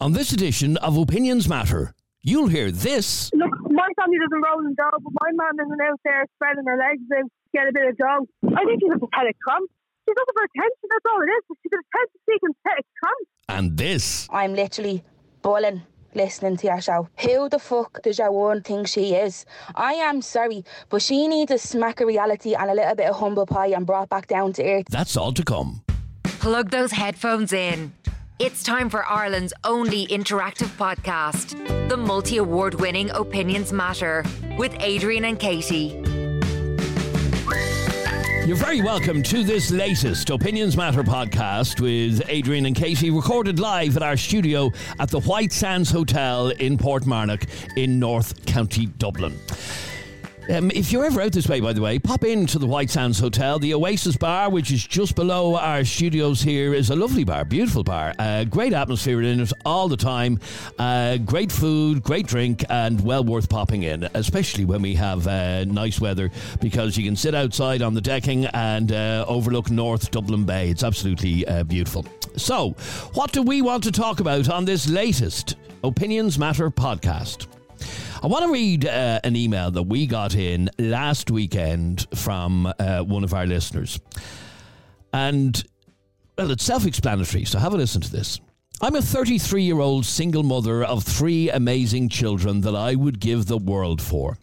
On this edition of Opinions Matter, you'll hear this. Look, my family doesn't roll in dough, but my mum isn't out there spreading her legs out to get a bit of dough. I think she's a pathetic tramp. She's looking for attention, that's all it is. She's an attention seeking pathetic tramp. And this. I'm literally bawling listening to your show. Who the fuck does your one think she is? I am sorry, but she needs a smack of reality and a little bit of humble pie and brought back down to earth. That's all to come. Plug those headphones in. It's time for Ireland's only interactive podcast, the multi award winning Opinions Matter with Adrian and Katie. You're very welcome to this latest Opinions Matter podcast with Adrian and Katie, recorded live at our studio at the White Sands Hotel in Portmarnock in North County Dublin. Um, if you're ever out this way, by the way, pop into the White Sands Hotel. The Oasis Bar, which is just below our studios here, is a lovely bar, beautiful bar. Uh, great atmosphere in it all the time. Uh, great food, great drink, and well worth popping in, especially when we have uh, nice weather because you can sit outside on the decking and uh, overlook North Dublin Bay. It's absolutely uh, beautiful. So, what do we want to talk about on this latest Opinions Matter podcast? I want to read uh, an email that we got in last weekend from uh, one of our listeners. And, well, it's self explanatory, so have a listen to this. I'm a 33 year old single mother of three amazing children that I would give the world for.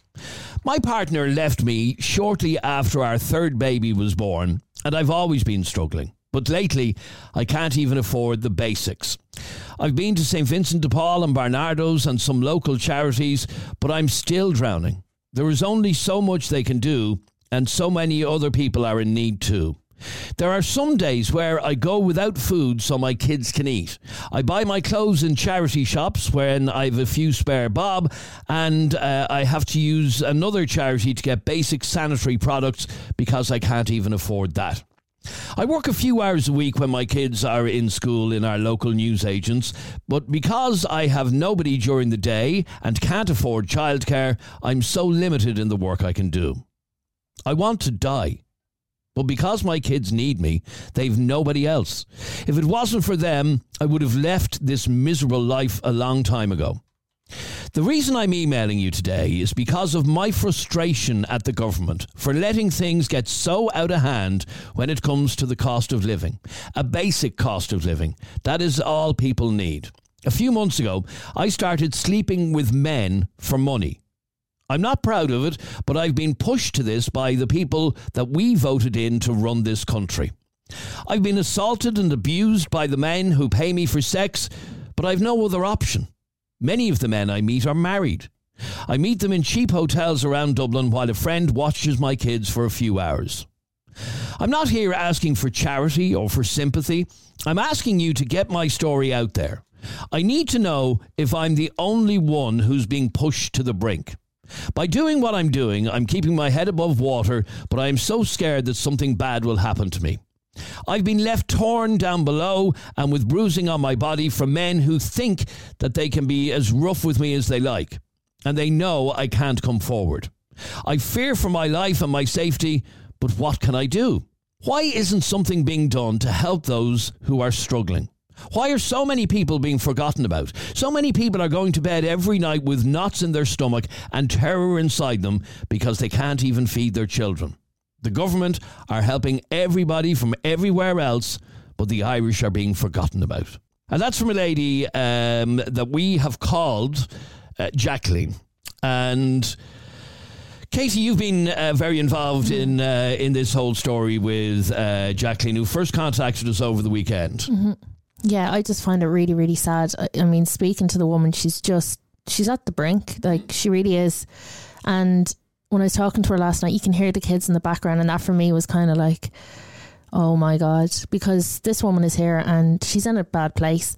My partner left me shortly after our third baby was born, and I've always been struggling. But lately, I can't even afford the basics. I've been to St. Vincent de Paul and Barnardo's and some local charities, but I'm still drowning. There is only so much they can do, and so many other people are in need too. There are some days where I go without food so my kids can eat. I buy my clothes in charity shops when I've a few spare bob, and uh, I have to use another charity to get basic sanitary products because I can't even afford that. I work a few hours a week when my kids are in school in our local newsagents, but because I have nobody during the day and can't afford childcare, I'm so limited in the work I can do. I want to die. But because my kids need me, they've nobody else. If it wasn't for them, I would have left this miserable life a long time ago. The reason I'm emailing you today is because of my frustration at the government for letting things get so out of hand when it comes to the cost of living. A basic cost of living. That is all people need. A few months ago, I started sleeping with men for money. I'm not proud of it, but I've been pushed to this by the people that we voted in to run this country. I've been assaulted and abused by the men who pay me for sex, but I've no other option. Many of the men I meet are married. I meet them in cheap hotels around Dublin while a friend watches my kids for a few hours. I'm not here asking for charity or for sympathy. I'm asking you to get my story out there. I need to know if I'm the only one who's being pushed to the brink. By doing what I'm doing, I'm keeping my head above water, but I am so scared that something bad will happen to me. I've been left torn down below and with bruising on my body from men who think that they can be as rough with me as they like, and they know I can't come forward. I fear for my life and my safety, but what can I do? Why isn't something being done to help those who are struggling? Why are so many people being forgotten about? So many people are going to bed every night with knots in their stomach and terror inside them because they can't even feed their children. The government are helping everybody from everywhere else, but the Irish are being forgotten about. And that's from a lady um, that we have called uh, Jacqueline. And Katie, you've been uh, very involved in uh, in this whole story with uh, Jacqueline, who first contacted us over the weekend. Mm-hmm. Yeah, I just find it really, really sad. I, I mean, speaking to the woman, she's just she's at the brink, like she really is. And when I was talking to her last night, you can hear the kids in the background, and that for me was kind of like, oh my god, because this woman is here and she's in a bad place.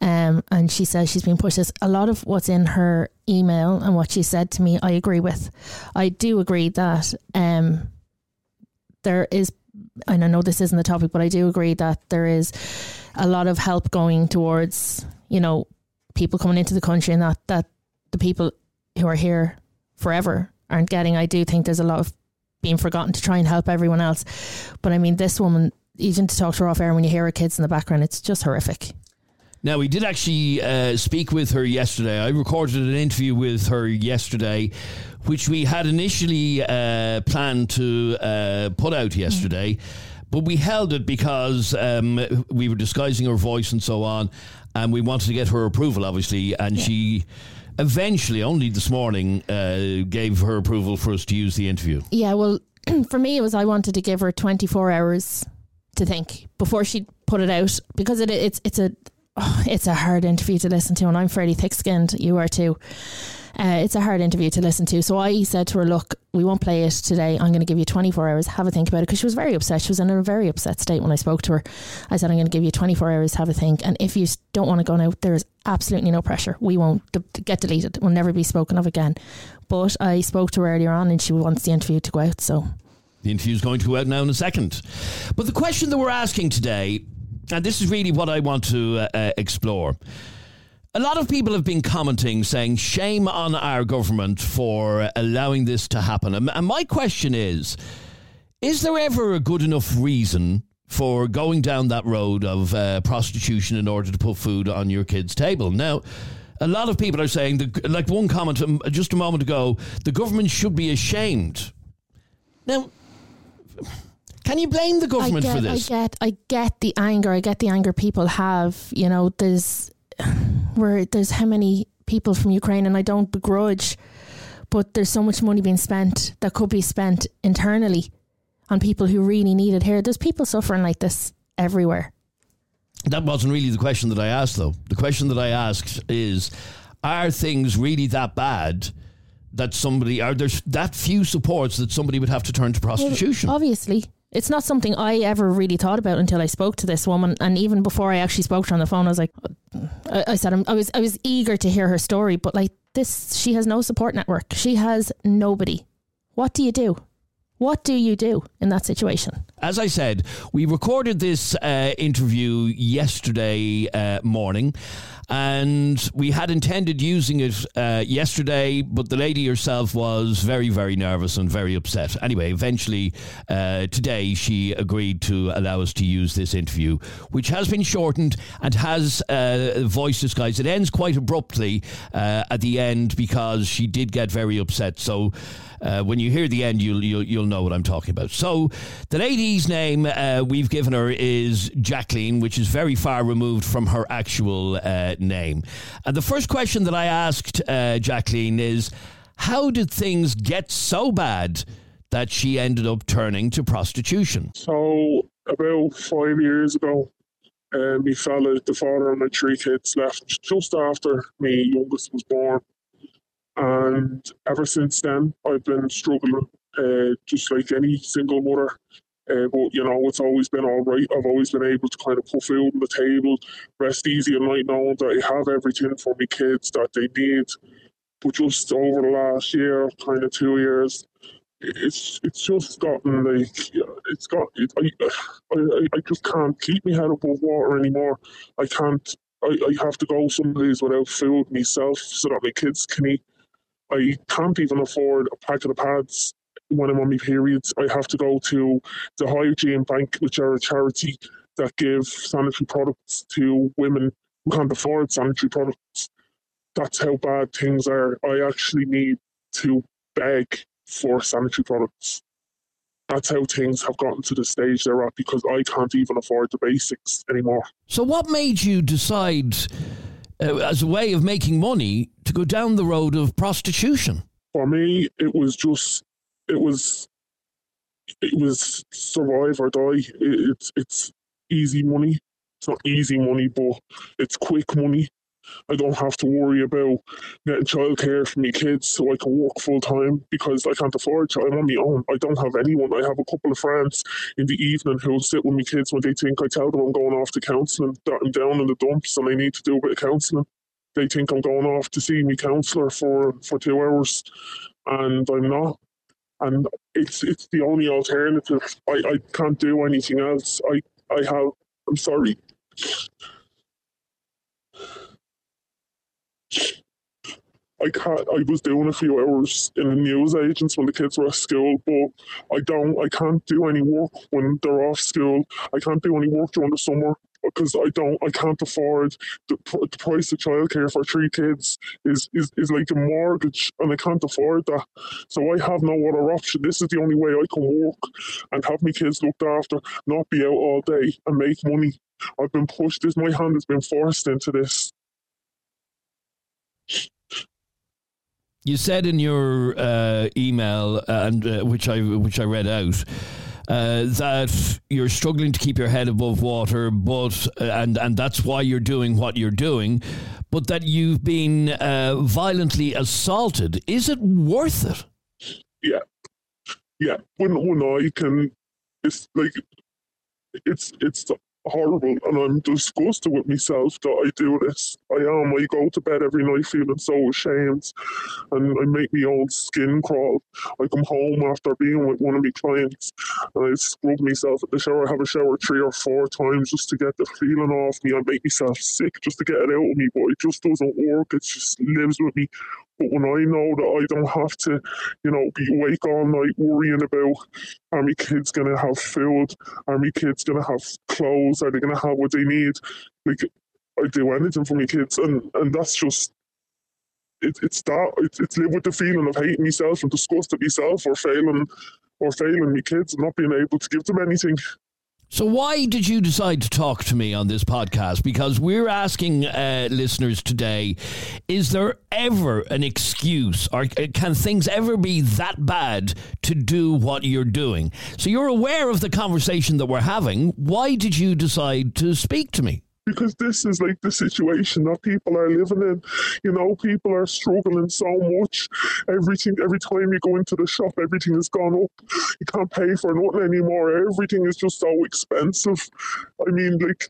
Um, and she says she's been pushed. A lot of what's in her email and what she said to me, I agree with. I do agree that um, there is, and I know this isn't the topic, but I do agree that there is a lot of help going towards, you know, people coming into the country and that, that the people who are here forever aren't getting. I do think there's a lot of being forgotten to try and help everyone else. But I mean, this woman, even to talk to her off air when you hear her kids in the background, it's just horrific. Now, we did actually uh, speak with her yesterday. I recorded an interview with her yesterday, which we had initially uh, planned to uh, put out yesterday, but we held it because um, we were disguising her voice and so on, and we wanted to get her approval, obviously, and she eventually, only this morning, uh, gave her approval for us to use the interview. Yeah, well, for me, it was I wanted to give her 24 hours to think before she put it out because it, it's it's a oh, it's a hard interview to listen to, and I'm fairly thick skinned. You are too. Uh, it's a hard interview to listen to. So I said to her, "Look, we won't play it today. I'm going to give you 24 hours. Have a think about it." Because she was very upset. She was in a very upset state when I spoke to her. I said, "I'm going to give you 24 hours. Have a think. And if you don't want to go now, there is absolutely no pressure. We won't d- get deleted. We'll never be spoken of again." But I spoke to her earlier on, and she wants the interview to go out. So the interview is going to go out now in a second. But the question that we're asking today, and this is really what I want to uh, uh, explore. A lot of people have been commenting saying, shame on our government for allowing this to happen. And my question is, is there ever a good enough reason for going down that road of uh, prostitution in order to put food on your kid's table? Now, a lot of people are saying, like one comment um, just a moment ago, the government should be ashamed. Now, can you blame the government get, for this? I get, I get the anger. I get the anger people have. You know, there's where there's how many people from Ukraine, and I don't begrudge, but there's so much money being spent that could be spent internally on people who really need it here. There's people suffering like this everywhere. That wasn't really the question that I asked, though. The question that I asked is, are things really that bad? that somebody are there that few supports that somebody would have to turn to prostitution. Well, obviously, it's not something I ever really thought about until I spoke to this woman, and even before I actually spoke to her on the phone, I was like, I, I said, I'm, I was, I was eager to hear her story, but like this, she has no support network. She has nobody. What do you do? What do you do in that situation? As I said, we recorded this uh, interview yesterday uh, morning and we had intended using it uh, yesterday, but the lady herself was very, very nervous and very upset. Anyway, eventually uh, today she agreed to allow us to use this interview, which has been shortened and has uh, voice disguise. It ends quite abruptly uh, at the end because she did get very upset. So. Uh, when you hear the end, you'll, you'll, you'll know what I'm talking about. So, the lady's name uh, we've given her is Jacqueline, which is very far removed from her actual uh, name. And the first question that I asked uh, Jacqueline is, how did things get so bad that she ended up turning to prostitution? So, about five years ago, uh, my fella, the father of my three kids, left just after my youngest was born. And ever since then, I've been struggling, uh, just like any single mother. Uh, but you know, it's always been all right. I've always been able to kind of put food on the table, rest easy at night, knowing that I have everything for my kids that they need. But just over the last year, kind of two years, it's it's just gotten like it's got it, I, I I just can't keep my head above water anymore. I can't. I, I have to go some days without food myself so that my kids can eat. I can't even afford a packet of pads when I'm on my periods. I have to go to the Hygiene Bank, which are a charity that give sanitary products to women who can't afford sanitary products. That's how bad things are. I actually need to beg for sanitary products. That's how things have gotten to the stage they're at because I can't even afford the basics anymore. So, what made you decide uh, as a way of making money to go down the road of prostitution? For me, it was just, it was, it was survive or die. It, it's it's easy money. It's not easy money, but it's quick money. I don't have to worry about getting childcare for my kids so I can work full time because I can't afford it. I'm on my own. I don't have anyone. I have a couple of friends in the evening who'll sit with my kids when they think I tell them I'm going off to counselling, that I'm down in the dumps and I need to do a bit of counselling. They think I'm going off to see my counsellor for, for two hours and I'm not. And it's it's the only alternative. I, I can't do anything else. I, I have I'm sorry. I can't. I was doing a few hours in the news agents when the kids were at school, but I don't. I can't do any work when they're off school. I can't do any work during the summer. Because I don't, I can't afford the, the price of childcare for three kids is, is is like a mortgage, and I can't afford that. So I have no other option. This is the only way I can work and have my kids looked after, not be out all day and make money. I've been pushed. This my hand has been forced into this. You said in your uh, email, and uh, which I which I read out, uh, that you're struggling to keep your head above water, but uh, and and that's why you're doing what you're doing, but that you've been uh, violently assaulted. Is it worth it? Yeah, yeah. When when I can, it's like it's it's horrible and I'm disgusted with myself that I do this. I am. I go to bed every night feeling so ashamed and I make my own skin crawl. I come home after being with one of my clients and I scrub myself at the shower. I have a shower three or four times just to get the feeling off me. I make myself sick just to get it out of me, but it just doesn't work. It just lives with me. But when I know that I don't have to, you know, be awake all night worrying about are my kids to have food? Are my kids to have clothes? Are they to have what they need? Like, I do anything for my kids. And, and that's just, it, it's that, it, it's live with the feeling of hating myself and disgust disgusting myself or failing, or failing my kids and not being able to give them anything. So, why did you decide to talk to me on this podcast? Because we're asking uh, listeners today is there ever an excuse or can things ever be that bad to do what you're doing? So, you're aware of the conversation that we're having. Why did you decide to speak to me? Because this is like the situation that people are living in. You know, people are struggling so much. Everything, every time you go into the shop, everything has gone up. You can't pay for nothing anymore. Everything is just so expensive. I mean, like.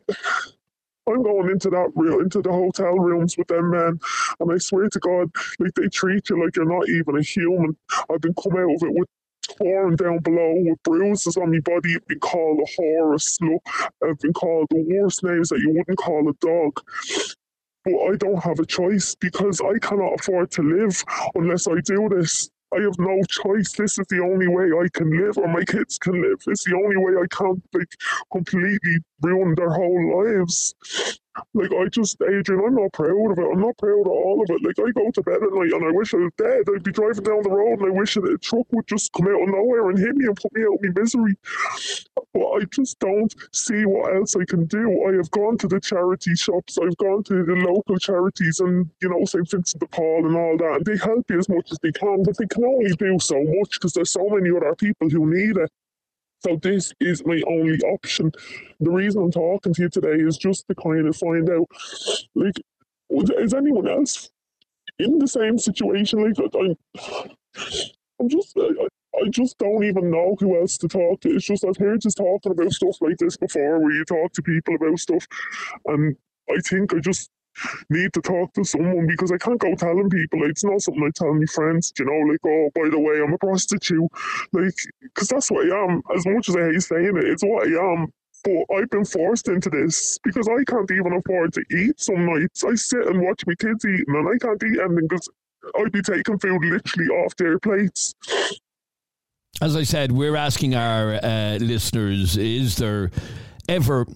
I'm going into that real into the hotel rooms with them men, and I swear to God, like they treat you like you're not even a human. I've been come out of it with torn down below with bruises on my body. Been called a a slut. I've been called the worst names that you wouldn't call a dog. But I don't have a choice because I cannot afford to live unless I do this. I have no choice. This is the only way I can live, or my kids can live. It's the only way I can't like completely ruin their whole lives. Like I just, Adrian, I'm not proud of it. I'm not proud of all of it. Like I go to bed at night and I wish I was dead. I'd be driving down the road and I wish that a truck would just come out of nowhere and hit me and put me out of my misery. But I just don't see what else I can do. I have gone to the charity shops. I've gone to the local charities and you know St Vincent de Paul and all that. And they help you as much as they can, but they can only do so much because there's so many other people who need it. So this is my only option. The reason I'm talking to you today is just to kind of find out, like, is anyone else in the same situation? Like, I'm, I'm just, I, I just don't even know who else to talk to. It's just I've heard just talking about stuff like this before, where you talk to people about stuff, and I think I just need to talk to someone because I can't go telling people. Like, it's not something I tell my friends, you know, like, oh, by the way, I'm a prostitute. Like, because that's what I am. As much as I hate saying it, it's what I am. But I've been forced into this because I can't even afford to eat some nights. I sit and watch my kids eating and I can't eat anything because I'd be taking food literally off their plates. As I said, we're asking our uh, listeners is there ever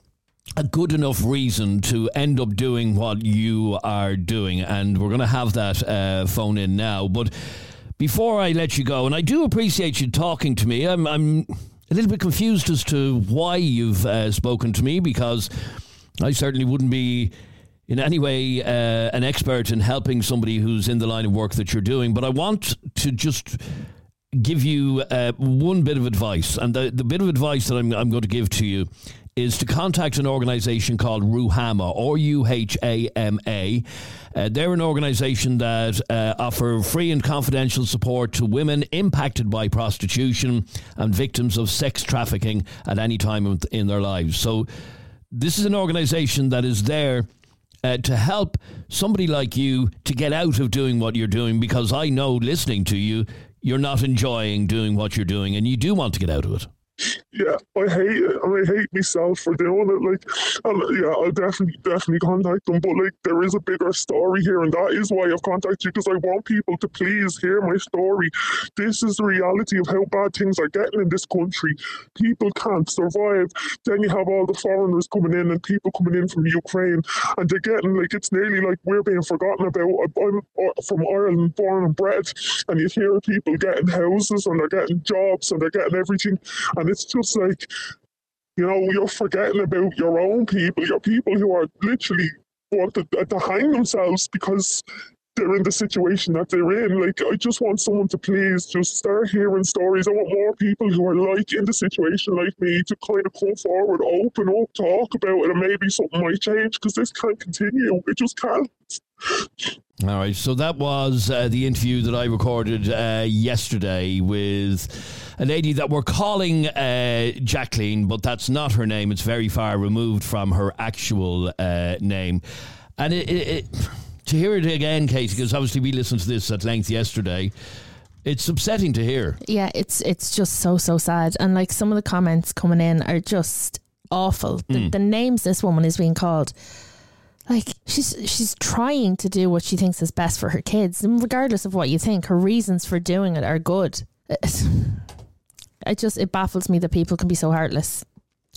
a good enough reason to end up doing what you are doing. And we're going to have that uh, phone in now. But before I let you go, and I do appreciate you talking to me, I'm, I'm a little bit confused as to why you've uh, spoken to me because I certainly wouldn't be in any way uh, an expert in helping somebody who's in the line of work that you're doing. But I want to just give you uh, one bit of advice. And the, the bit of advice that I'm, I'm going to give to you is to contact an organization called Ruhama, or U H A M A. Uh, they're an organization that uh, offer free and confidential support to women impacted by prostitution and victims of sex trafficking at any time in their lives. So, this is an organization that is there. Uh, to help somebody like you to get out of doing what you're doing because I know listening to you, you're not enjoying doing what you're doing and you do want to get out of it. Yeah, I hate it, and I hate myself for doing it. Like, and yeah, I'll definitely, definitely contact them. But like, there is a bigger story here, and that is why I've contacted you because I want people to please hear my story. This is the reality of how bad things are getting in this country. People can't survive. Then you have all the foreigners coming in and people coming in from Ukraine, and they're getting like it's nearly like we're being forgotten about. I'm uh, from Ireland, born and bred, and you hear people getting houses and they're getting jobs and they're getting everything, and it's just like, you know, you're forgetting about your own people, your people who are literally wanted to, to hang themselves because they're in the situation that they're in. Like, I just want someone to please just start hearing stories. I want more people who are like in the situation like me to kind of come forward, open up, talk about it, and maybe something might change because this can't continue. It just can't. All right, so that was uh, the interview that I recorded uh, yesterday with a lady that we're calling uh, Jacqueline, but that's not her name. It's very far removed from her actual uh, name. And it, it, it, to hear it again, Katie, because obviously we listened to this at length yesterday. It's upsetting to hear. Yeah, it's it's just so so sad, and like some of the comments coming in are just awful. The, Mm. the names this woman is being called, like she's she's trying to do what she thinks is best for her kids, and regardless of what you think, her reasons for doing it are good. It's- It just it baffles me that people can be so heartless.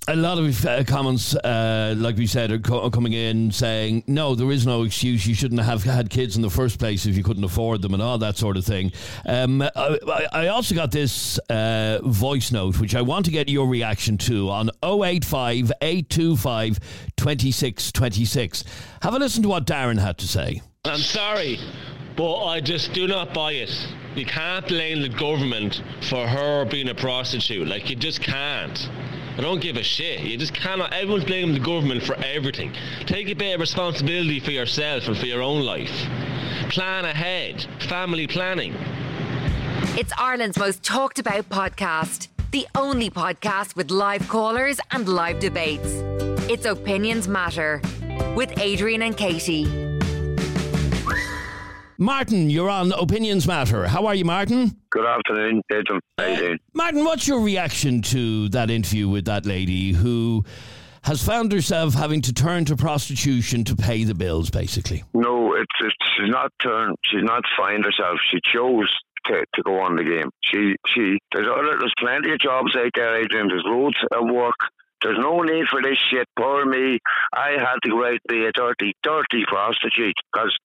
A lot of uh, comments, uh, like we said, are co- coming in saying, no, there is no excuse. You shouldn't have had kids in the first place if you couldn't afford them and all that sort of thing. Um, I, I- I also got this uh, voice note, which I want to get your reaction to on 085 825 2626. Have a listen to what Darren had to say. I'm sorry, but I just do not buy it. You can't blame the government for her being a prostitute. Like, you just can't. I don't give a shit. You just cannot. Everyone's blaming the government for everything. Take a bit of responsibility for yourself and for your own life. Plan ahead. Family planning. It's Ireland's most talked about podcast. The only podcast with live callers and live debates. It's Opinions Matter with Adrian and Katie. Martin, you're on Opinions Matter. How are you, Martin? Good afternoon, Adrian. How you doing? Uh, Martin, what's your reaction to that interview with that lady who has found herself having to turn to prostitution to pay the bills, basically? No, it's, it's she's not turned. She's not find herself. She chose to, to go on the game. She she there's other there's plenty of jobs out there, Adrian. There's loads of work. There's no need for this shit. Poor me. I had to go out and be a dirty, dirty prostitute because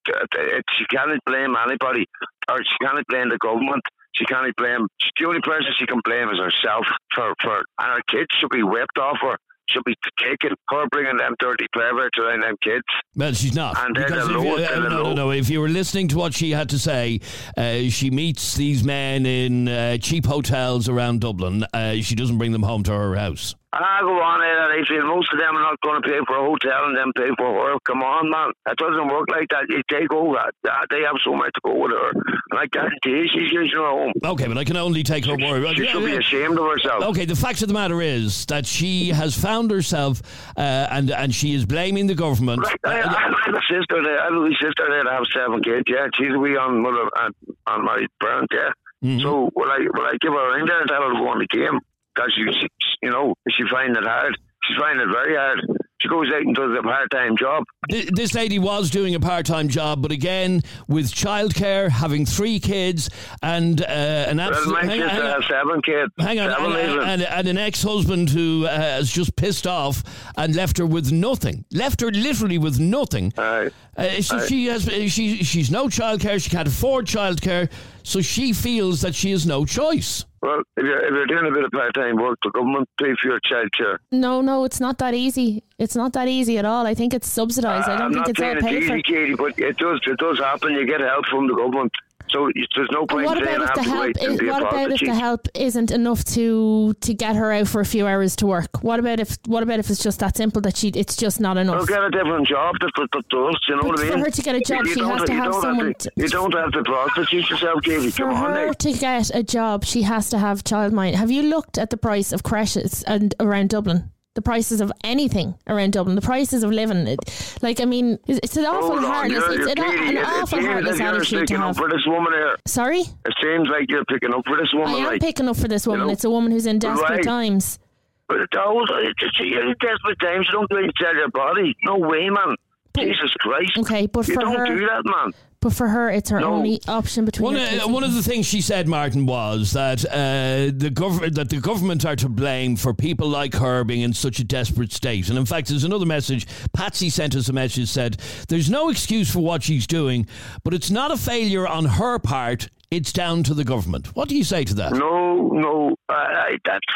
she can't blame anybody, or she can't blame the government. She can't blame. The only person she can blame is herself for for, and her kids should be whipped off her. Should be taken. Her bringing them dirty clever to them kids. Well, she's not. And Because if you- uh, no, no, no. If you were listening to what she had to say, uh, she meets these men in uh, cheap hotels around Dublin. Uh, she doesn't bring them home to her house. Ah, go on, Ed. I feel most of them are not going to pay for a hotel and then pay for her. Come on, man. That doesn't work like that. You take over. that. They have so much to go with her. And I guarantee she's using her home. Okay, but I can only take her word. She Yeah, should be ashamed of herself. Okay, the fact of the matter is that she has found herself, uh, and and she is blaming the government. Like, I, I have a sister there. I have a sister there that have seven kids. Yeah, she's a wee on mother and on my parent. Yeah. Mm-hmm. So will I will I give her a ring there and tell her to go on the game? Because she, she, you know, she find it hard. She's finding it very hard. She goes out and does a part time job. This lady was doing a part-time job, but again, with childcare, having three kids, and uh, an Well, my hang, sister hang has seven kids. hang on, seven and, and, and an ex-husband who uh, has just pissed off and left her with nothing, left her literally with nothing. Aye. Uh, so Aye. she has she she's no childcare. She can't afford childcare, so she feels that she has no choice. Well, if you're, if you're doing a bit of part time work, the government pay for your childcare. No, no, it's not that easy. It's not that easy at all. I think it's subsidised. I uh, I'm don't think not it's all paid for. easy, Katie, but it does it does happen. You get help from the government, so there's no point what saying about if the help? Is, what about if the help isn't enough to to get her out for a few hours to work? What about if what about if it's just that simple that she it's just not enough? Well, get a different job that, does, you know But what I mean? for her to get a job, You she has to have someone to, to- you don't have to prostitute yourself, Katie. For Come on, her now. to get a job, she has to have childmind. Have you looked at the price of creches and around Dublin? The prices of anything around Dublin, the prices of living. It, like, I mean, it's, it's an oh, awful Hold heartless, you're- it's an, kidding. an It- it awful heartless like attitude to picking up have. for this woman here. Sorry? It seems like you're picking up for this woman. I am like, picking up for this woman. know? It's a woman who's in desperate Right. times. But it always, it's, it's, you're in desperate times. You don't go and sell your body. No way, man. Jesus Christ. Okay, but you for don't her- do that, man. But for her, it's her No. only option between One, her uh, one of the things she said, Martin, was that uh, the government that the government are to blame for people like her being in such a desperate state. And in fact, there's another message. Patsy sent us a message said, "There's no excuse for what she's doing, but it's not a failure on her part. It's down to the government." What do you say to that? No, no. I, I, that's.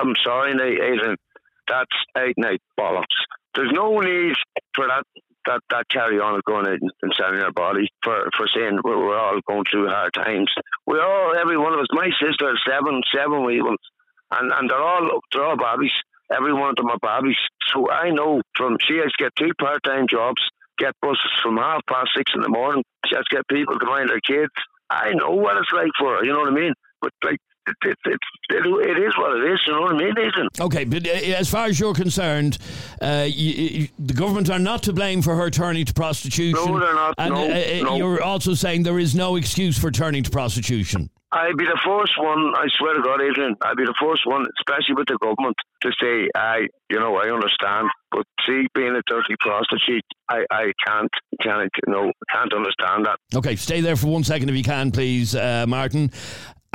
I'm sorry, Nate, Adrian. That's eight night bollocks. There's no need for that. That, that carry on of going out and selling our body for, for saying we're, we're all going through hard times. We all, every one of us. My sister seven, seven wee ones, and and they're all they're all babies. Every one of them are babies. So I know from she has get two part time jobs, get buses from half past six in the morning. She has get people to mind their kids. I know what it's like for her. You know what I mean? But like it, it, it, is what it is. You know what I mean, Ethan? Okay, but uh, as far as you're concerned, uh, you, you, the government are not to blame for her turning to prostitution. No, they're not. And No, uh, uh, no. you're also saying there is no excuse for turning to prostitution. I'd be the first one, I swear to God, Adrian, I'd be the first one, especially with the government, to say, I, you know, I understand, but see, being a dirty prostitute, I, I can't, can't, you know, can't understand that. Okay, stay there for one second if you can, please, uh, Martin.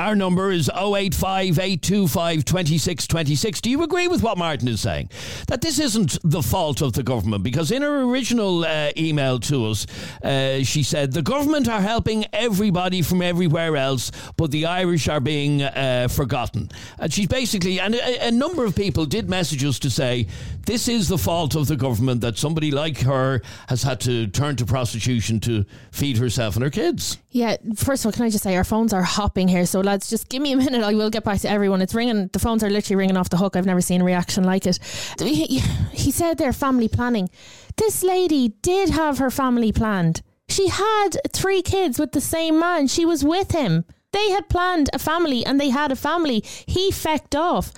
Our number is 085 825 2626. Do you agree with what Martin is saying? That this isn't the fault of the government? Because in her original uh, email to us, uh, she said, The government are helping everybody from everywhere else, but the Irish are being uh, forgotten. And she's basically, and a, a number of people did message us to say, This is the fault of the government that somebody like her has had to turn to prostitution to feed herself and her kids. Yeah, first of all, can I just say our phones are hopping here. So lads, just give me a minute. I will get back to everyone. It's ringing. The phones are literally ringing off the hook. I've never seen a reaction like it. He, he said their family planning. This lady did have her family planned. She had three kids with the same man. She was with him. They had planned a family and they had a family. He fecked off.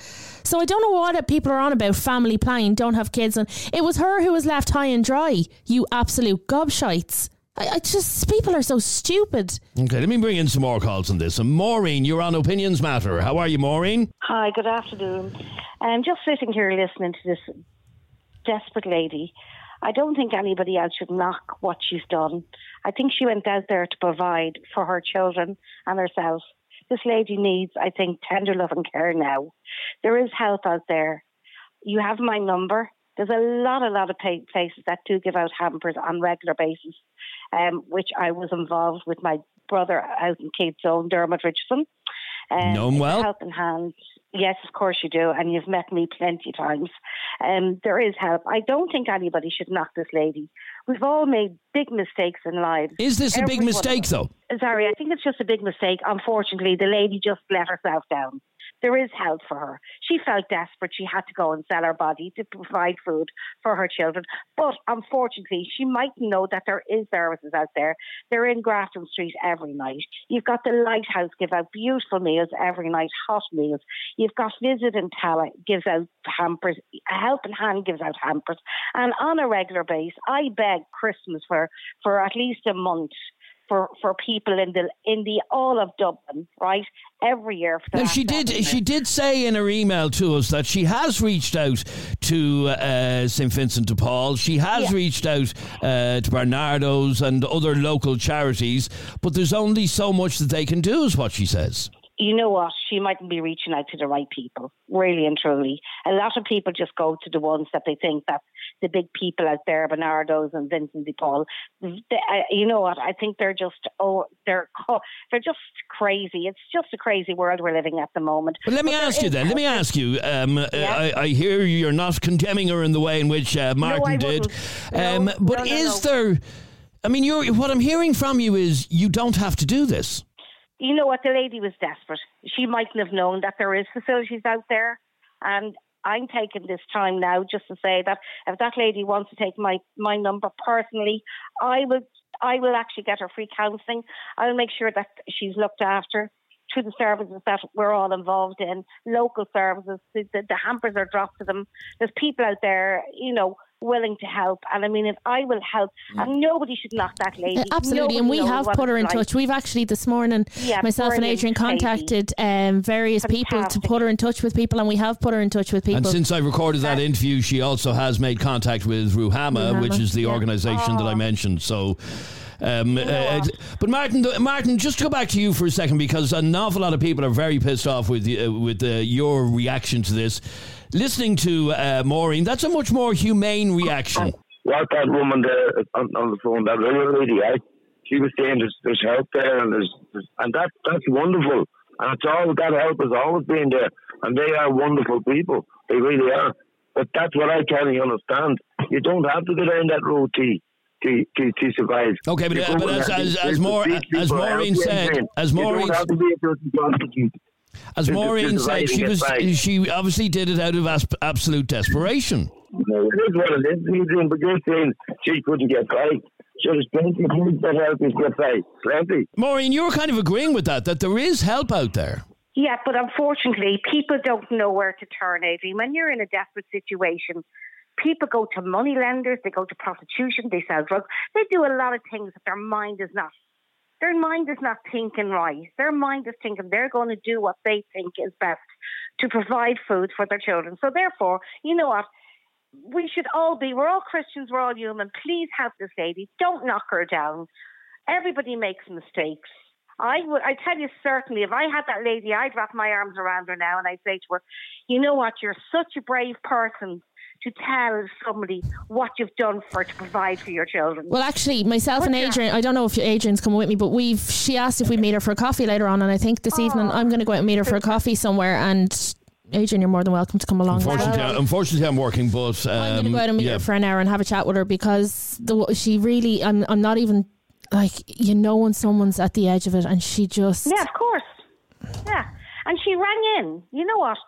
So I don't know what people are on about family planning, don't have kids. And it was her who was left high and dry. You absolute gobshites. I, I just, people are so stupid. Okay, let me bring in some more calls on this. And Maureen, you're on Opinions Matter. How are you, Maureen? Hi, good afternoon. I'm just sitting here listening to this desperate lady. I don't think anybody else should knock what she's done. I think she went out there to provide for her children and herself. This lady needs, I think, tender love and care now. There is help out there. You have my number. There's a lot, a lot of places that do give out hampers on regular basis, um, which I was involved with my brother out in Cape Zone, Dermot Richardson. Um, Know him it's a well? Helping hand. Yes, of course you do, and you've met me plenty of times. Um, there is help. I don't think anybody should knock this lady. We've all made big mistakes in lives. Is this a big mistake, though? Sorry, I think it's just a big mistake. Unfortunately, the lady just let herself down. There is help for her. She felt desperate. She had to go and sell her body to provide food for her children. But unfortunately, she mightn't know that there is services out there. They're in Grafton Street every night. You've got the Lighthouse give out beautiful meals every night, hot meals. You've got Visit and Tala gives out hampers. A helping Hand gives out hampers. And on a regular basis, I beg Christmas for, for at least a month for, for people in the in the all of Dublin, right? Every year. For the Now she did. She did say in her email to us that she has reached out to uh, St Vincent de Paul. She has Yeah. reached out uh, to Barnardo's and other local charities, but there's only so much that they can do, is what she says. You know what? She mightn't be reaching out to the right people, really and truly. A lot of people just go to the ones that they think that the big people out there, Barnardo's and Vincent de Paul. They, uh, you know what? I think they're just oh, they're they're just crazy. It's just a crazy world we're living at the moment. But let me But ask you then. Let me ask you. Um, uh, Yeah. I, I hear you're not condemning her in the way in which uh, Martin I did. wouldn't. No, um, but no, no, is no. there? I mean, you're, what I'm hearing from you is you don't have to do this. You know what? The lady was desperate. She mightn't have known that there is facilities out there, and I'm taking this time now just to say that if that lady wants to take my my number personally, I will I will actually get her free counselling. I'll make sure that she's looked after. through the services that we're all involved in, local services. The, the, the hampers are dropped to them. There's people out there, you know, willing to help. And I mean, if I will help, and nobody should knock that lady. Uh, absolutely, Nobody and we have put her in like. touch. We've actually this morning, Yeah, myself and Adrian contacted um, various people to put her in touch with people, and we have put her in touch with people. And since I recorded that interview, she also has made contact with Ruhama, Ruhama, which is the yeah. organisation that I Oh. mentioned. So. Um, uh, but Martin, Martin, just to go back to you for a second, because an awful lot of people are very pissed off with uh, with uh, your reaction to this. Listening to uh, Maureen, that's a much more humane reaction. What that woman there on, on the phone, that little lady, I, she was saying there's, there's help there, and there's, there's and that that's wonderful, and it's all that help has always been there, and they are wonderful people, they really are. But that's what I can't understand. You don't have to go down that road to to, to, to survive. Okay, but, uh, but as- as- as more- as Maureen said- as Maureen- don't to be a dirty prostitute. As Just- Maureen just said, she was it by. she obviously did it out of as- absolute desperation. No, it is what it is, Adrian, but you're saying she couldn't get by. So there's plenty of people that help us get by. Plenty. Maureen, you were kind of agreeing with that, that there is help out there. Yeah, but unfortunately, people don't know where to turn, Adrian. When you're in a desperate situation, people go to money lenders, they go to prostitution, they sell drugs, they do a lot of things that their mind is not. Their mind is not thinking right. Their mind is thinking they're going to do what they think is best to provide food for their children. So therefore, you know what? We should all be, we're all Christians, we're all human. Please help this lady. Don't knock her down. Everybody makes mistakes. I would, I tell you certainly, if I had that lady, I'd wrap my arms around her now and I'd say to her, you know what, you're such a brave person to tell somebody what you've done for to provide for your children. Well, actually, myself and Adrian, I don't know if Adrian's coming with me, but we've she asked if we meet her for a coffee later on, and I think this evening I'm going to go out and meet her for a coffee somewhere. And Adrian, you're more than welcome to come along. as well. Unfortunately, unfortunately, I'm working, but um, I'm going to go out and meet yeah. her for an hour and have a chat with her because the she really, I'm, I'm not even like you know when someone's at the edge of it, and she just Yeah, of course. Yeah. And she rang in. You know what?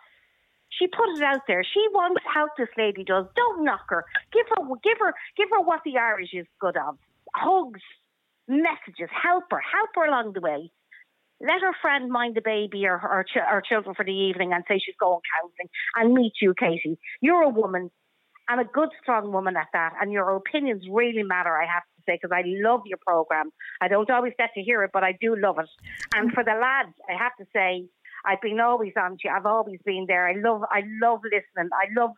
She put it out there. She wants help. This lady does. Don't knock her. Give her, give her, give her what the Irish is good of: hugs, messages. Help her. Help her along the way. Let her friend mind the baby or her ch- or children for the evening and say she's going counselling and meet you, Katie. You're a woman and a good, strong woman at that. And your opinions really matter, I have to say, because I love your program. I don't always get to hear it, but I do love it. And for the lads, I have to say, I've been always on to you. I've always been there. I love, I love listening. I love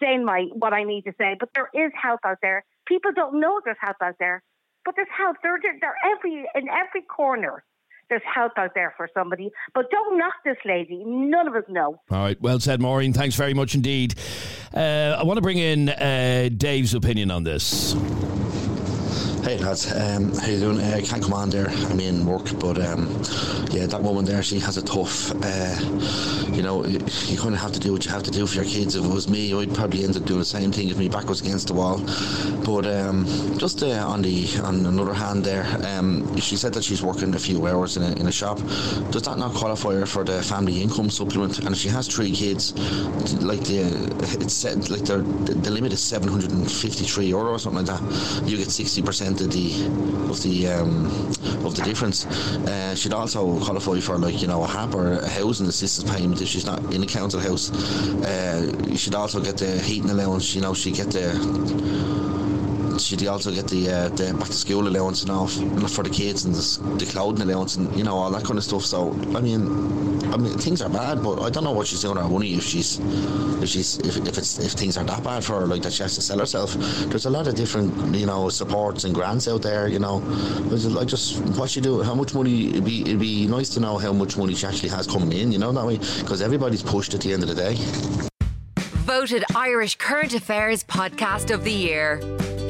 saying my what I need to say. But there is help out there. People don't know there's help out there, but there's help. They're, they're, every in every corner. There's help out there for somebody. But don't knock this lady. None of us know. All right, well said, Maureen. Thanks very much indeed. Uh, I want to bring in uh, Dave's opinion on this. Hey lads, um, how you doing? Uh, I can't come on there. I'm in work, but um, yeah, that woman there, she has a tough. Uh, you know, you, you kind of have to do what you have to do for your kids. If it was me, I'd probably end up doing the same thing if my back was against the wall. But um, just uh, on the on another hand, there, um, she said that she's working a few hours in a, in a shop. Does that not qualify her for the family income supplement? And she has three kids, like the it's set like the the limit is seven hundred and fifty three euro or something like that. You get sixty percent of the of the um, of the difference. Uh, she'd also qualify for like you know a HAP or a housing assistance payment if she's not in a council house. Uh, should also get the heating allowance. You know she get the she'd also get the uh, the back to school allowance and all f- for the kids and the, the clothing allowance and you know all that kind of stuff. So I mean, I mean things are bad, but I don't know what she's doing her money if she's if she's if, if it's if things are that bad for her, like that she has to sell herself. There's a lot of different you know supports and grants out there. You know, like just what she do, how much money it'd be it'd be nice to know how much money she actually has coming in. You know that way because everybody's pushed at the end of the day. Voted Irish Current Affairs Podcast of the Year.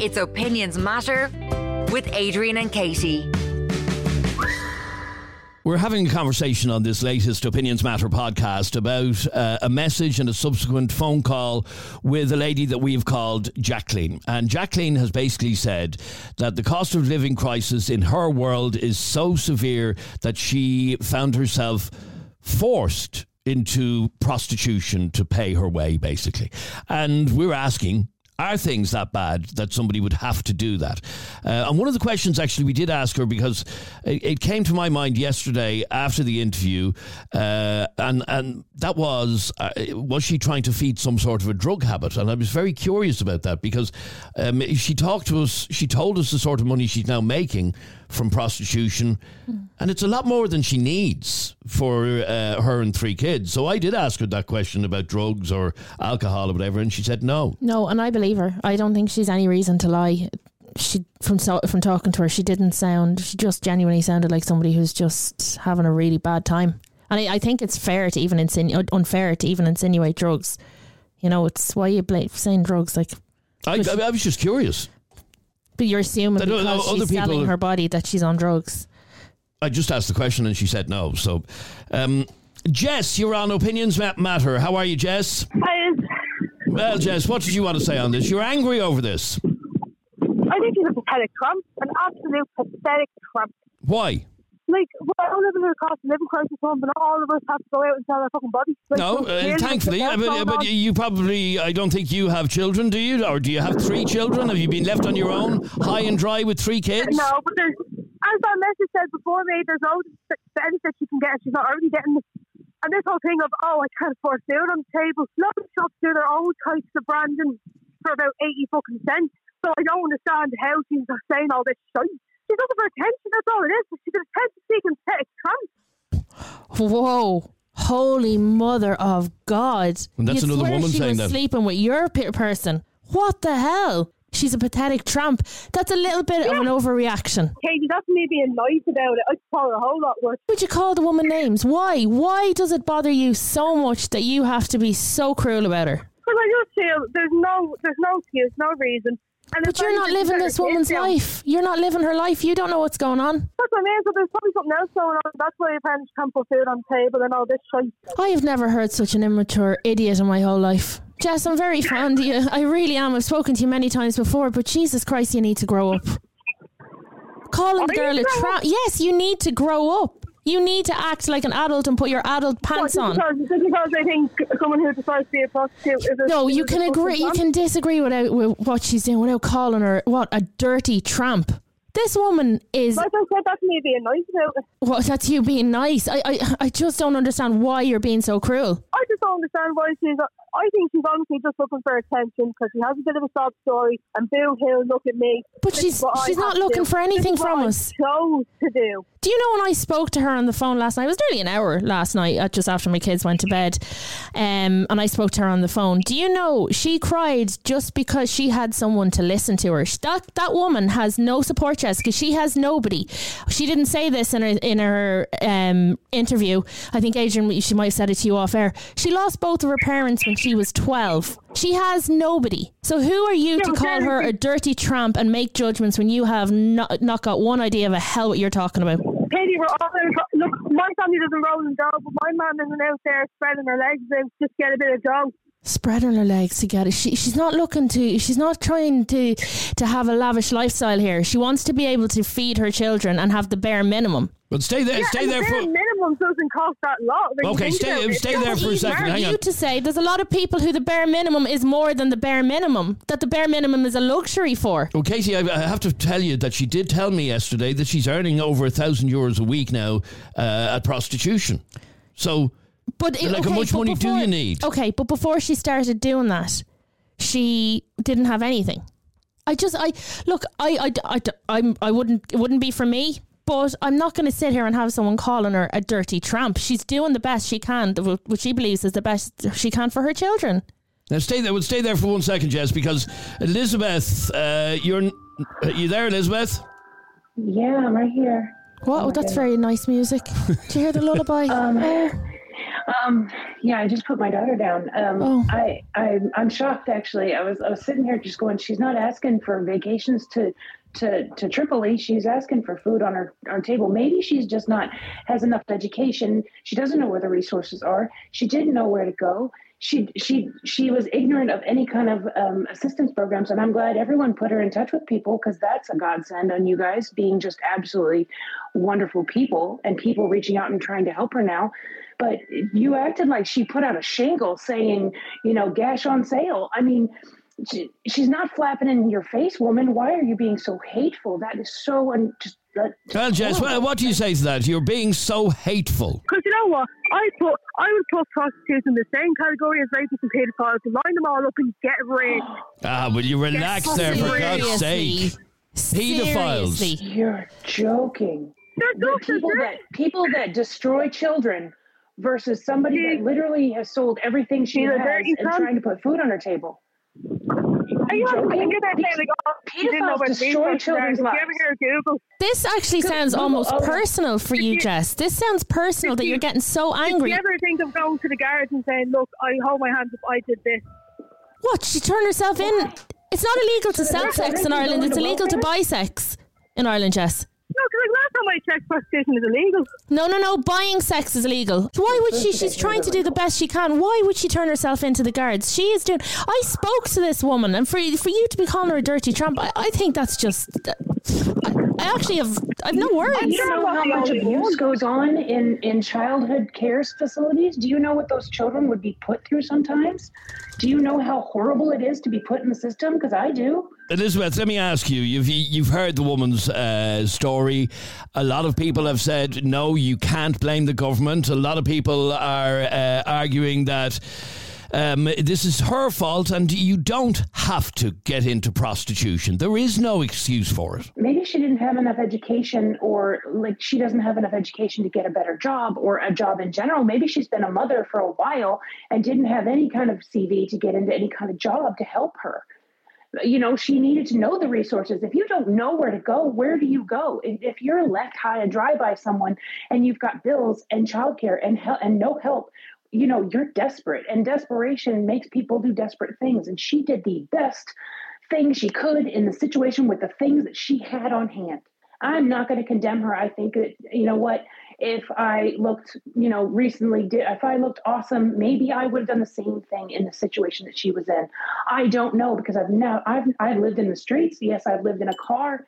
It's Opinions Matter with Adrian and Katie. We're having a conversation on this latest Opinions Matter podcast about uh, a message and a subsequent phone call with a lady that we've called Jacqueline. And Jacqueline has basically said that the cost of living crisis in her world is so severe that she found herself forced into prostitution to pay her way, basically. And we're asking, Are things that bad that somebody would have to do that? Uh, and one of the questions actually we did ask her because it, it came to my mind yesterday after the interview, uh, and and that was uh, was she trying to feed some sort of a drug habit? And I was very curious about that because um, she talked to us, she told us the sort of money she's now making from prostitution, and it's a lot more than she needs for uh, her and three kids. So I did ask her that question about drugs or alcohol or whatever, and she said no. No, and I believe her. I don't think she's any reason to lie. She from so, from talking to her, she didn't sound. She just genuinely sounded like somebody who's just having a really bad time. And I, I think it's fair to even insinu- unfair to even insinuate drugs. You know, it's why you blame saying drugs like. I, I, I was just curious. But you're assuming That, because other she's selling people- her body that she's on drugs. I just asked the question and she said no. So, um, Jess, you're on Opinions Matter. How are you, Jess? I, Well, Jess, what did you want to say on this? You're angry over this. I think he's a pathetic tramp, an absolute pathetic tramp. Why? Like, we're all living in a cost of living crisis home, but not all of us have to go out and sell our fucking bodies. Like, No, uh, thankfully. of I mean, but you probably, I don't think you have children, do you? Or do you have three children? Have you been left on your own, high and dry with three kids? No, but there's, as that message said before me, there's loads of benefits you can get and she's not already getting. And this whole thing of, oh, I can't afford food on the table. Lots of shops do their own types of branding for about 80 fucking cents. So I don't understand how she's saying all this shit. She's looking for attention, that's all it is. She's an attention seeking pathetic tramp. Whoa. Holy mother of God. And that's You'd another woman she saying was that. sleeping with your pe- person. What the hell? She's a pathetic tramp. That's a little bit of an overreaction. Katie, that's me being nice about it. I'd call her a whole lot worse. Would you call the woman names? Why? Why does it bother you so much that you have to be so cruel about her? Because I just feel there's no, there's no excuse, no reason. And But you're not living this woman's down. life. You're not living her life. You don't know what's going on. That's what I mean. So there's probably something else going on. That's why apparently she can't put food on the table and all this shit. I have never heard such an immature idiot in my whole life. Jess, I'm very fond of you. I really am. I've spoken to you many times before, but Jesus Christ, you need to grow up. Calling the girl a tramp. Yes, you need to grow up. You need to act like an adult and put your adult pants on. Because, just because I think someone who decides to be a prostitute is a No, is you a can agree. You can disagree without with what she's doing without calling her what a dirty tramp. This woman is. Like I said, that's me being nice about it. Well, that's you being nice. I, I, I just don't understand why you're being so cruel. I just don't understand why she's. I think she's honestly just looking for attention because she has a bit of a sob story and boo hoo, look at me. But This she's what I she's not looking for anything from I us. chose to do. Do you know when I spoke to her on the phone last night? It was nearly an hour last night, uh, just after my kids went to bed, um, and I spoke to her on the phone. Do you know she cried just because she had someone to listen to her? That that woman has no support, Jessica. She has nobody. She didn't say this in her in her um, interview. I think Adrian, she might have said it to you off air. She lost both of her parents when she was twelve. She has nobody. So who are you to call her a dirty tramp and make judgments when you have not, not got one idea of a hell what you're talking about? Katie, we're all in, look. My family doesn't roll in dough, but my mum isn't out there spreading her legs out just to get a bit of dough. Spreading her legs together. She, she's not looking to. She's not trying to to have a lavish lifestyle here. She wants to be able to feed her children and have the bare minimum. But stay there, Yeah, stay and there the for. bare minimum doesn't cost that lot. when Okay, stay- stay there for a second. Are Hang on. you to say there's a lot of people who the bare minimum is more than the bare minimum? That the bare minimum is a luxury for. Well, Katie, I, I have to tell you that she did tell me yesterday that she's earning over a thousand euros a week now uh, at prostitution. So, But it- like, how much but money do you need? Okay, but before she started doing that, she didn't have anything. I just, I look, I, I, I, I'm, I wouldn't, it wouldn't be for me. But I'm not going to sit here and have someone calling her a dirty tramp. She's doing the best she can, what she believes is the best she can for her children. Now stay there. We'll stay there for one second, Jess, because Elizabeth, uh, you're are you there, Elizabeth? Yeah, I'm right here. What? Oh, that's very nice music. Do you hear the lullaby? Um, oh, Um, yeah, I just put my daughter down. Um, Oh. I, I, I'm shocked actually. I was, I was sitting here just going. She's not asking for vacations to, to, to Tripoli. She's asking for food on her, our table. Maybe she's just not has enough education. She doesn't know where the resources are. She didn't know where to go. She, she, she was ignorant of any kind of um, assistance programs, and I'm glad everyone put her in touch with people because that's a godsend on you guys being just absolutely wonderful people and people reaching out and trying to help her now but you acted like she put out a shingle saying, you know, gash on sale. I mean, she, she's not flapping in your face, woman. Why are you being so hateful? That is so un- just. That, Well, Jess, what, what do you say to that? You're being so hateful. Because you know what? I put I would put prostitutes in the same category as rapists and paedophiles, line them all up and get rid. Ah, will you relax there for God's sake? Pedophiles. You're joking. The people that people that destroy children versus somebody that literally has sold everything she has and cunt. trying to put food on her table. Are you joking? thinking that saying like, oh, you didn't know Pedophiles about destroy resources children's lives. you ever hear Google? This actually sounds Google, almost oh, personal for you, Jess. This sounds personal that you're getting so angry. Did you ever think of going to the guards and saying, look, I hold my hands up, I did this? What? She turned herself in. It's not illegal to sell sex in Ireland. It's illegal to buy sex in Ireland, Jess. No, because like last time I checked, prostitution is illegal. No, no, no. Buying sex is illegal. Why would she? She's trying to do the best she can. Why would she turn herself into the guards? She is doing. I spoke to this woman, and for for you to be calling her a dirty tramp, I, I think that's just. I, I actually have. I've no words. Do you know how much abuse goes on in, in childhood care facilities? Do you know what those children would be put through sometimes? Do you know how horrible it is to be put in the system? Because I do. Elizabeth, let me ask you. You've you've heard the woman's uh, story. A lot of people have said no, you can't blame the government. A lot of people are uh, arguing that. Um, this is her fault, and you don't have to get into prostitution. There is no excuse for it. Maybe she didn't have enough education, or like she doesn't have enough education to get a better job or a job in general. Maybe she's been a mother for a while and didn't have any kind of CV to get into any kind of job to help her. You know, she needed to know the resources. If you don't know where to go, where do you go? If, you're left high and dry by someone and you've got bills and childcare and hel- and no help, you know, you're desperate. And desperation makes people do desperate things. And she did the best thing she could in the situation with the things that she had on hand. I'm not going to condemn her. I think that, you know what, if I looked, you know, recently, did, if I looked awesome, maybe I would have done the same thing in the situation that she was in. I don't know because I've now, I've, I've lived in the streets. Yes, I've lived in a car,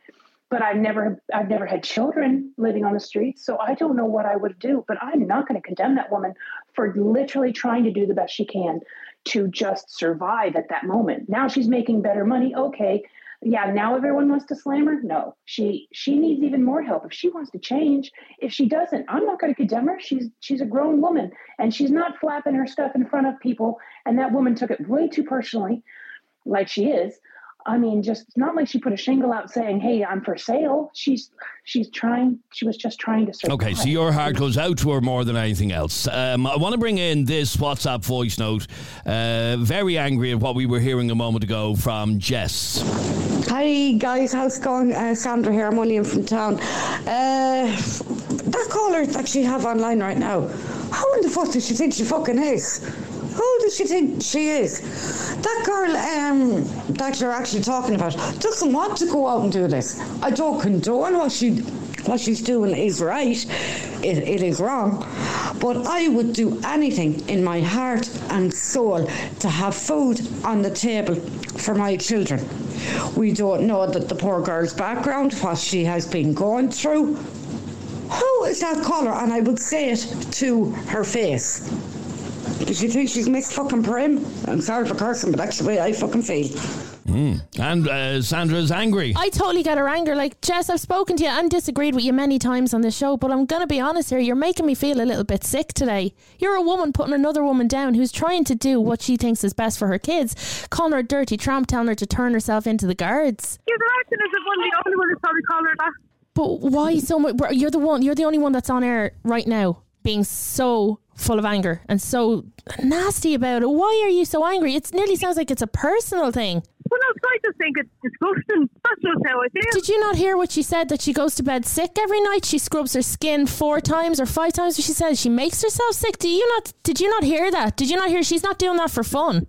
but I've never, I've never had children living on the streets. So I don't know what I would do, but I'm not going to condemn that woman for literally trying to do the best she can to just survive at that moment. Now she's making better money. Okay yeah now everyone wants to slam her no she she needs even more help if she wants to change if she doesn't i'm not going to condemn her she's she's a grown woman and she's not flapping her stuff in front of people and that woman took it way too personally like she is i mean just not like she put a shingle out saying hey i'm for sale she's she's trying she was just trying to survive. Okay, so your heart goes out to her more than anything else. Um, I want to bring in this WhatsApp voice note. Uh, very angry at what we were hearing a moment ago from Jess. Hi guys, how's it going? Uh, Sandra here, I'm only in from town. Uh, that caller that she have online right now, how in the fuck does she think she fucking is? Who does she think she is? That girl um, that you're actually talking about doesn't want to go out and do this. I don't condone what she what she's doing is right. It, it is wrong. But I would do anything in my heart and soul to have food on the table for my children. We don't know that the poor girl's background, what she has been going through. Who is that caller? And I would say it to her face. Does she think she's mixed fucking prim? I'm sorry for cursing, but that's the way I fucking feel. Mm. And uh, Sandra's angry. I totally get her anger. Like, Jess, I've spoken to you and disagreed with you many times on this show, but I'm going to be honest here. You're making me feel a little bit sick today. You're a woman putting another woman down who's trying to do what she thinks is best for her kids, calling her a dirty tramp, telling her to turn herself into the guards. You're the acting as if I'm the only one who's probably calling her that. But why so much? You're the one. You're the only one that's on air right now, being so full of anger and so nasty about it. Why are you so angry? It nearly sounds like it's a personal thing. Well, no, I just think it's disgusting. That's just how I feel. Did you not hear what she said? That she goes to bed sick every night. She scrubs her skin four times or five times. She says she makes herself sick. Do you not? Did you not hear that? Did you not hear? She's not doing that for fun.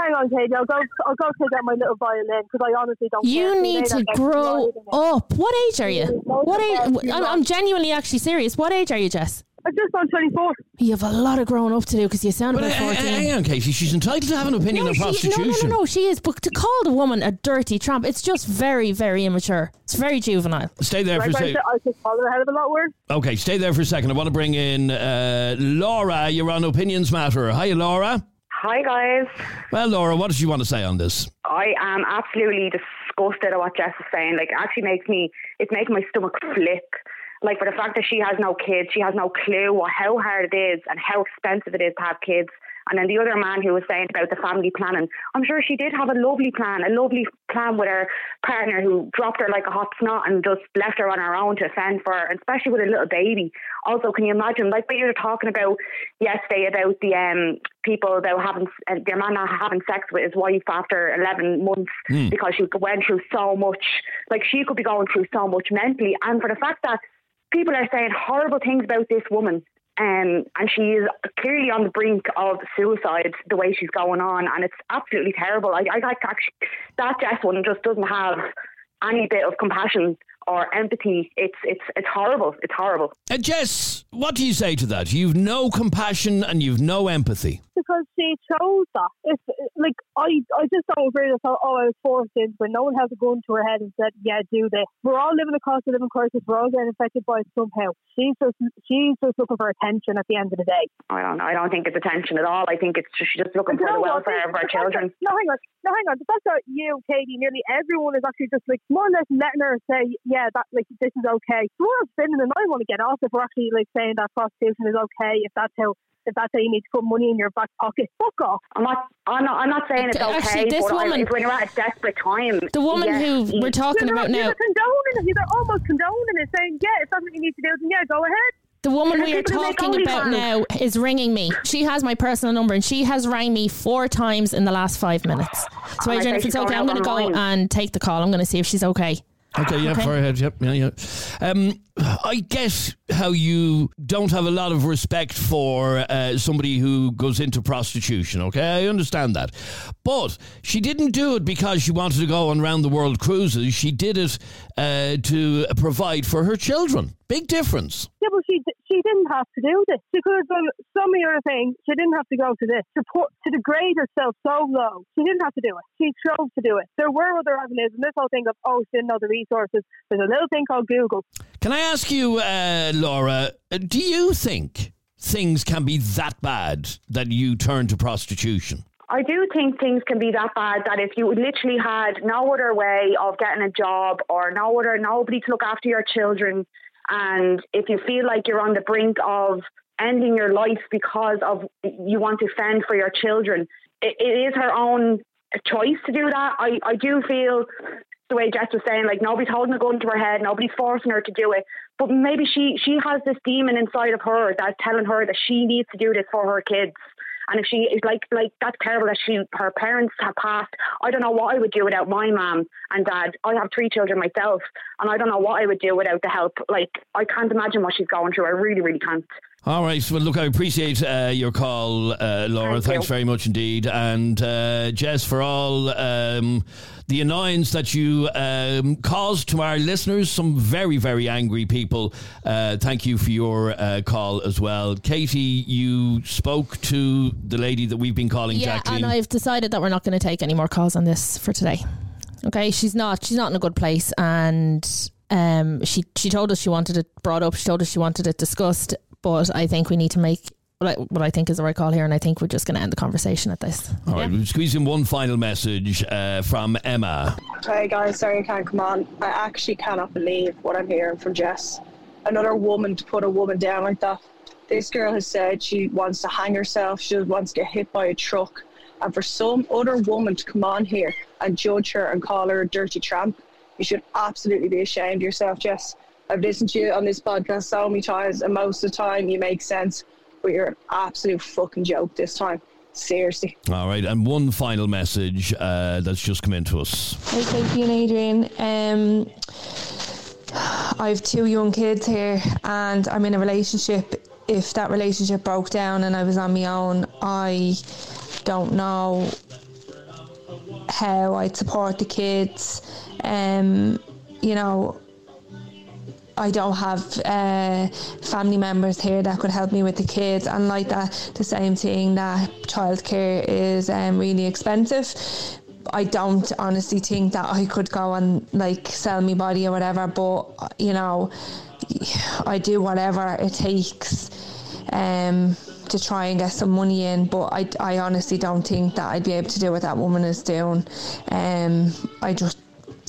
Hang on, Katie. I'll go. I'll go take out my little violin because I honestly don't. care. You need to grow up. What age are you? What age? I'm, I'm genuinely actually serious. What age are you, Jess? I'm just on 24. You have a lot of growing up to do because you sound But about uh, 14. hang on, Casey. She's entitled to have an opinion on she, no, prostitution. no, no, no, she is. But to call the woman a dirty tramp, it's just very, very immature. It's very juvenile. Stay there Right, for a second. I just call her a hell of a lot worse. Okay, stay there for a second. I want to bring in uh, Laura. You're on Opinions Matter. Hi, Laura. Hi, guys. Well, Laura, what did you want to say on this? I am absolutely disgusted at what Jess is saying. Like, it actually makes me, it's making my stomach flip. Like, for the fact that she has no kids, she has no clue what, how hard it is and how expensive it is to have kids. And then the other man who was saying about the family planning, I'm sure she did have a lovely plan, a lovely plan with her partner who dropped her like a hot snot and just left her on her own to fend for her, especially with a little baby. Also, can you imagine, like what you were talking about yesterday about the um, people that were having, uh, their man not having sex with his wife after 11 months Hmm. because she went through so much, like she could be going through so much mentally. And for the fact that people are saying horrible things about this woman. Um, and she is clearly on the brink of suicide the way she's going on, and it's absolutely terrible. I, I like actually that Jess one just doesn't have any bit of compassion or empathy. It's it's it's horrible. It's horrible. Uh, Jess, what do you say to that? You've no compassion and you've no empathy. Because she chose that. If like I, I just don't agree with how oh I was forced into it. No one has a gun to her head and said, yeah, do this. We're all living a cost of living crisis. We're all getting affected by it somehow. She's just she's just looking for attention at the end of the day. I don't know. I don't think it's attention at all. I think it's just, she's just looking for You the welfare of our The fact that- children. No, hang on. No, hang on. The fact that you, Katie, nearly everyone is actually just like more or less letting her say, yeah, that like this is okay. So we're spinning, and I want to get off if we're actually like saying that prostitution is okay. If that's how. If that's how you need to put money in your back pocket, fuck off. I'm not. I'm not. I'm not saying it's okay, Actually, this but I- woman- it's when you're at a desperate time. The woman yeah, who you- we're talking You're about not- now. You're condoning it. You're almost condoning it, saying, yeah, if that's what you need to do, then yeah, go ahead. The woman we are people who make talking about OnlyFans. now is ringing me. She has my personal number and she has rang me four times in the last five minutes. So, I Adrian, bet if it's okay, I'm going to go and take the call. I'm going to see if she's okay. Okay, yeah, Okay. far ahead. Yep, yeah, yeah. Um, I guess how you don't have a lot of respect for uh, somebody who goes into prostitution. Okay, I understand that, but she didn't do it because she wanted to go on round the world cruises. She did it uh, to provide for her children. Big difference. Yeah, but she she didn't have to do this. She could have done so many other things. She didn't have to go to this to put to degrade herself so low. She didn't have to do it. She chose to do it. There were other avenues, and this whole thing of oh, she didn't know the resources. There's a little thing called Google. Can I ask you, uh, Laura? uh, Do you think things can be that bad that you turn to prostitution? I do think things can be that bad that if you literally had no other way of getting a job or no other nobody to look after your children, and if you feel like you're on the brink of ending your life because of you want to fend for your children, it, it is her own choice to do that. I, I do feel the way Jess was saying, like nobody's holding a gun to her head, nobody's forcing her to do it. But maybe she she has this demon inside of her that's telling her that she needs to do this for her kids. And if she is like like that's terrible that she her parents have passed. I don't know what I would do without my mom and dad. I have three children myself, and I don't know what I would do without the help. Like I can't imagine what she's going through. I really, really can't. All right. Well, look, I appreciate uh, your call, uh, Laura. Thank Thanks you. very much indeed. And uh, Jess, for all um, the annoyance that you um, caused to our listeners, some very, very angry people, uh, thank you for your uh, call as well. Katie, you spoke to the lady that we've been calling Yeah, Jacqueline. and I've decided that we're not going to take any more calls on this for today. Okay, she's not. She's not in a good place, and um, she she told us she wanted it brought up. She told us she wanted it discussed, but I think we need to make what I, what I think is the right call here, and I think we're just going to end the conversation at this. all right, we'll squeeze in one final message uh, from Emma. Hi guys, sorry I can't come on. I actually cannot believe what I'm hearing from Jess. Another woman to put a woman down like that. This girl has said she wants to hang herself, she wants to get hit by a truck. And for some other woman to come on here and judge her and call her a dirty tramp, you should absolutely be ashamed of yourself, Jess. I've listened to you on this podcast so many times, and most of the time you make sense, but you're an absolute fucking joke this time. Seriously. All right, and one final message uh, that's just come into us. Hi, Katie and Adrian. Um, I have two young kids here, and I'm in a relationship. If that relationship broke down and I was on my own, I don't know how I'd support the kids. Um, you know, I don't have uh, family members here that could help me with the kids, and like that, the same thing that childcare is um, really expensive. I don't honestly think that I could go and like sell my body or whatever, but you know, I do whatever it takes um, to try and get some money in. But I, I honestly don't think that I'd be able to do what that woman is doing. Um, I just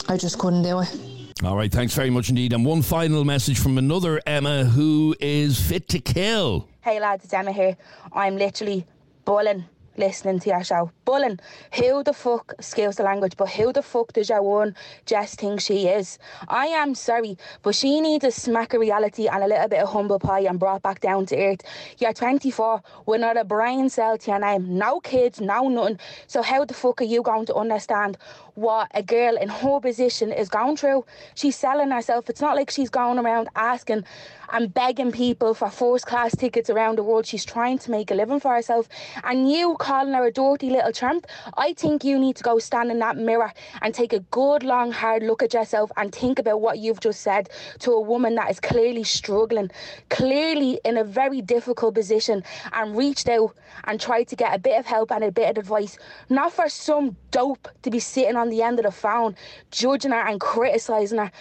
I just couldn't do it. All right, thanks very much indeed. And one final message from another Emma who is fit to kill. Hey lads, it's Emma here. I'm literally bulling listening to your show. Bulling. Who the fuck, excuse the language, but who the fuck does your one Jess think she is? I am sorry, but she needs a smack of reality and a little bit of humble pie and brought back down to earth. You're 24 with not a brain cell to your name, no kids, no nothing. So how the fuck are you going to understand what a girl in her position is going through? She's selling herself. It's not like she's going around asking and begging people for first class tickets around the world. She's trying to make a living for herself. And you calling her a dirty little tramp, I think you need to go stand in that mirror and take a good, long, hard look at yourself and think about what you've just said to a woman that is clearly struggling, clearly in a very difficult position, and reached out and tried to get a bit of help and a bit of advice, not for some dope to be sitting on the end of the phone, judging her and criticising her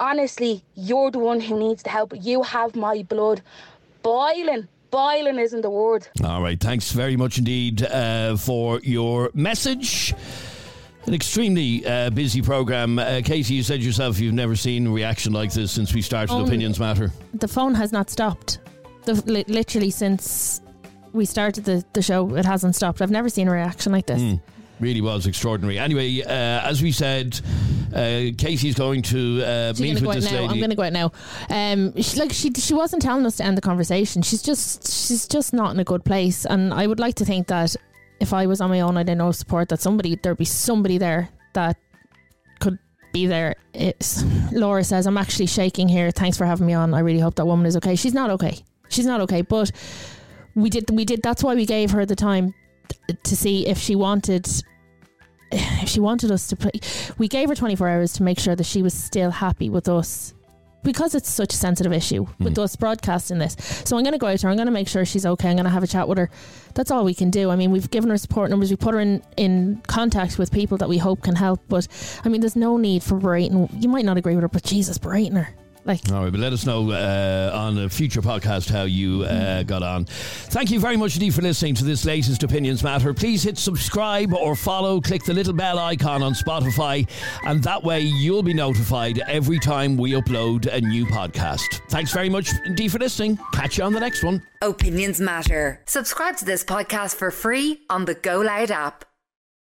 honestly, you're the one who needs the help. You have my blood boiling. Boiling isn't the word. All right, thanks very much indeed uh, for your message. An extremely uh, busy program. Uh, Katie, you said yourself you've never seen a reaction like this since we started Um, Opinions Matter. The phone has not stopped. The, li- literally since we started the, the show, it hasn't stopped. I've never seen a reaction like this. Mm, really was extraordinary. Anyway, uh, as we said, uh, Katie's going to uh, She's meet with this now. lady. I'm going to go out now. Um, she, like she, she wasn't telling us to end the conversation. She's just, she's just not in a good place. And I would like to think that if I was on my own, I'd know support that somebody there'd be somebody there that could be there. It's Laura says I'm actually shaking here. Thanks for having me on. I really hope that woman is okay. She's not okay. She's not okay. But we did, we did. That's why we gave her the time to see if she wanted if she wanted us to play, we gave her 24 hours to make sure that she was still happy with us because it's such a sensitive issue with mm. us broadcasting this. So I'm going to go out to her. I'm going to make sure she's okay. I'm going to have a chat with her. That's all we can do. I mean, we've given her support numbers. We put her in, in contact with people that we hope can help. But I mean, there's no need for berating. You might not agree with her, but Jesus, berating her. Like, All right, but let us know uh, on a future podcast how you uh, got on. Thank you very much indeed for listening to this latest Opinions Matter. Please hit subscribe or follow. Click the little bell icon on Spotify, and that way you'll be notified every time we upload a new podcast. Thanks very much indeed for listening. Catch you on the next one. Opinions matter. Subscribe to this podcast for free on the Go Loud app.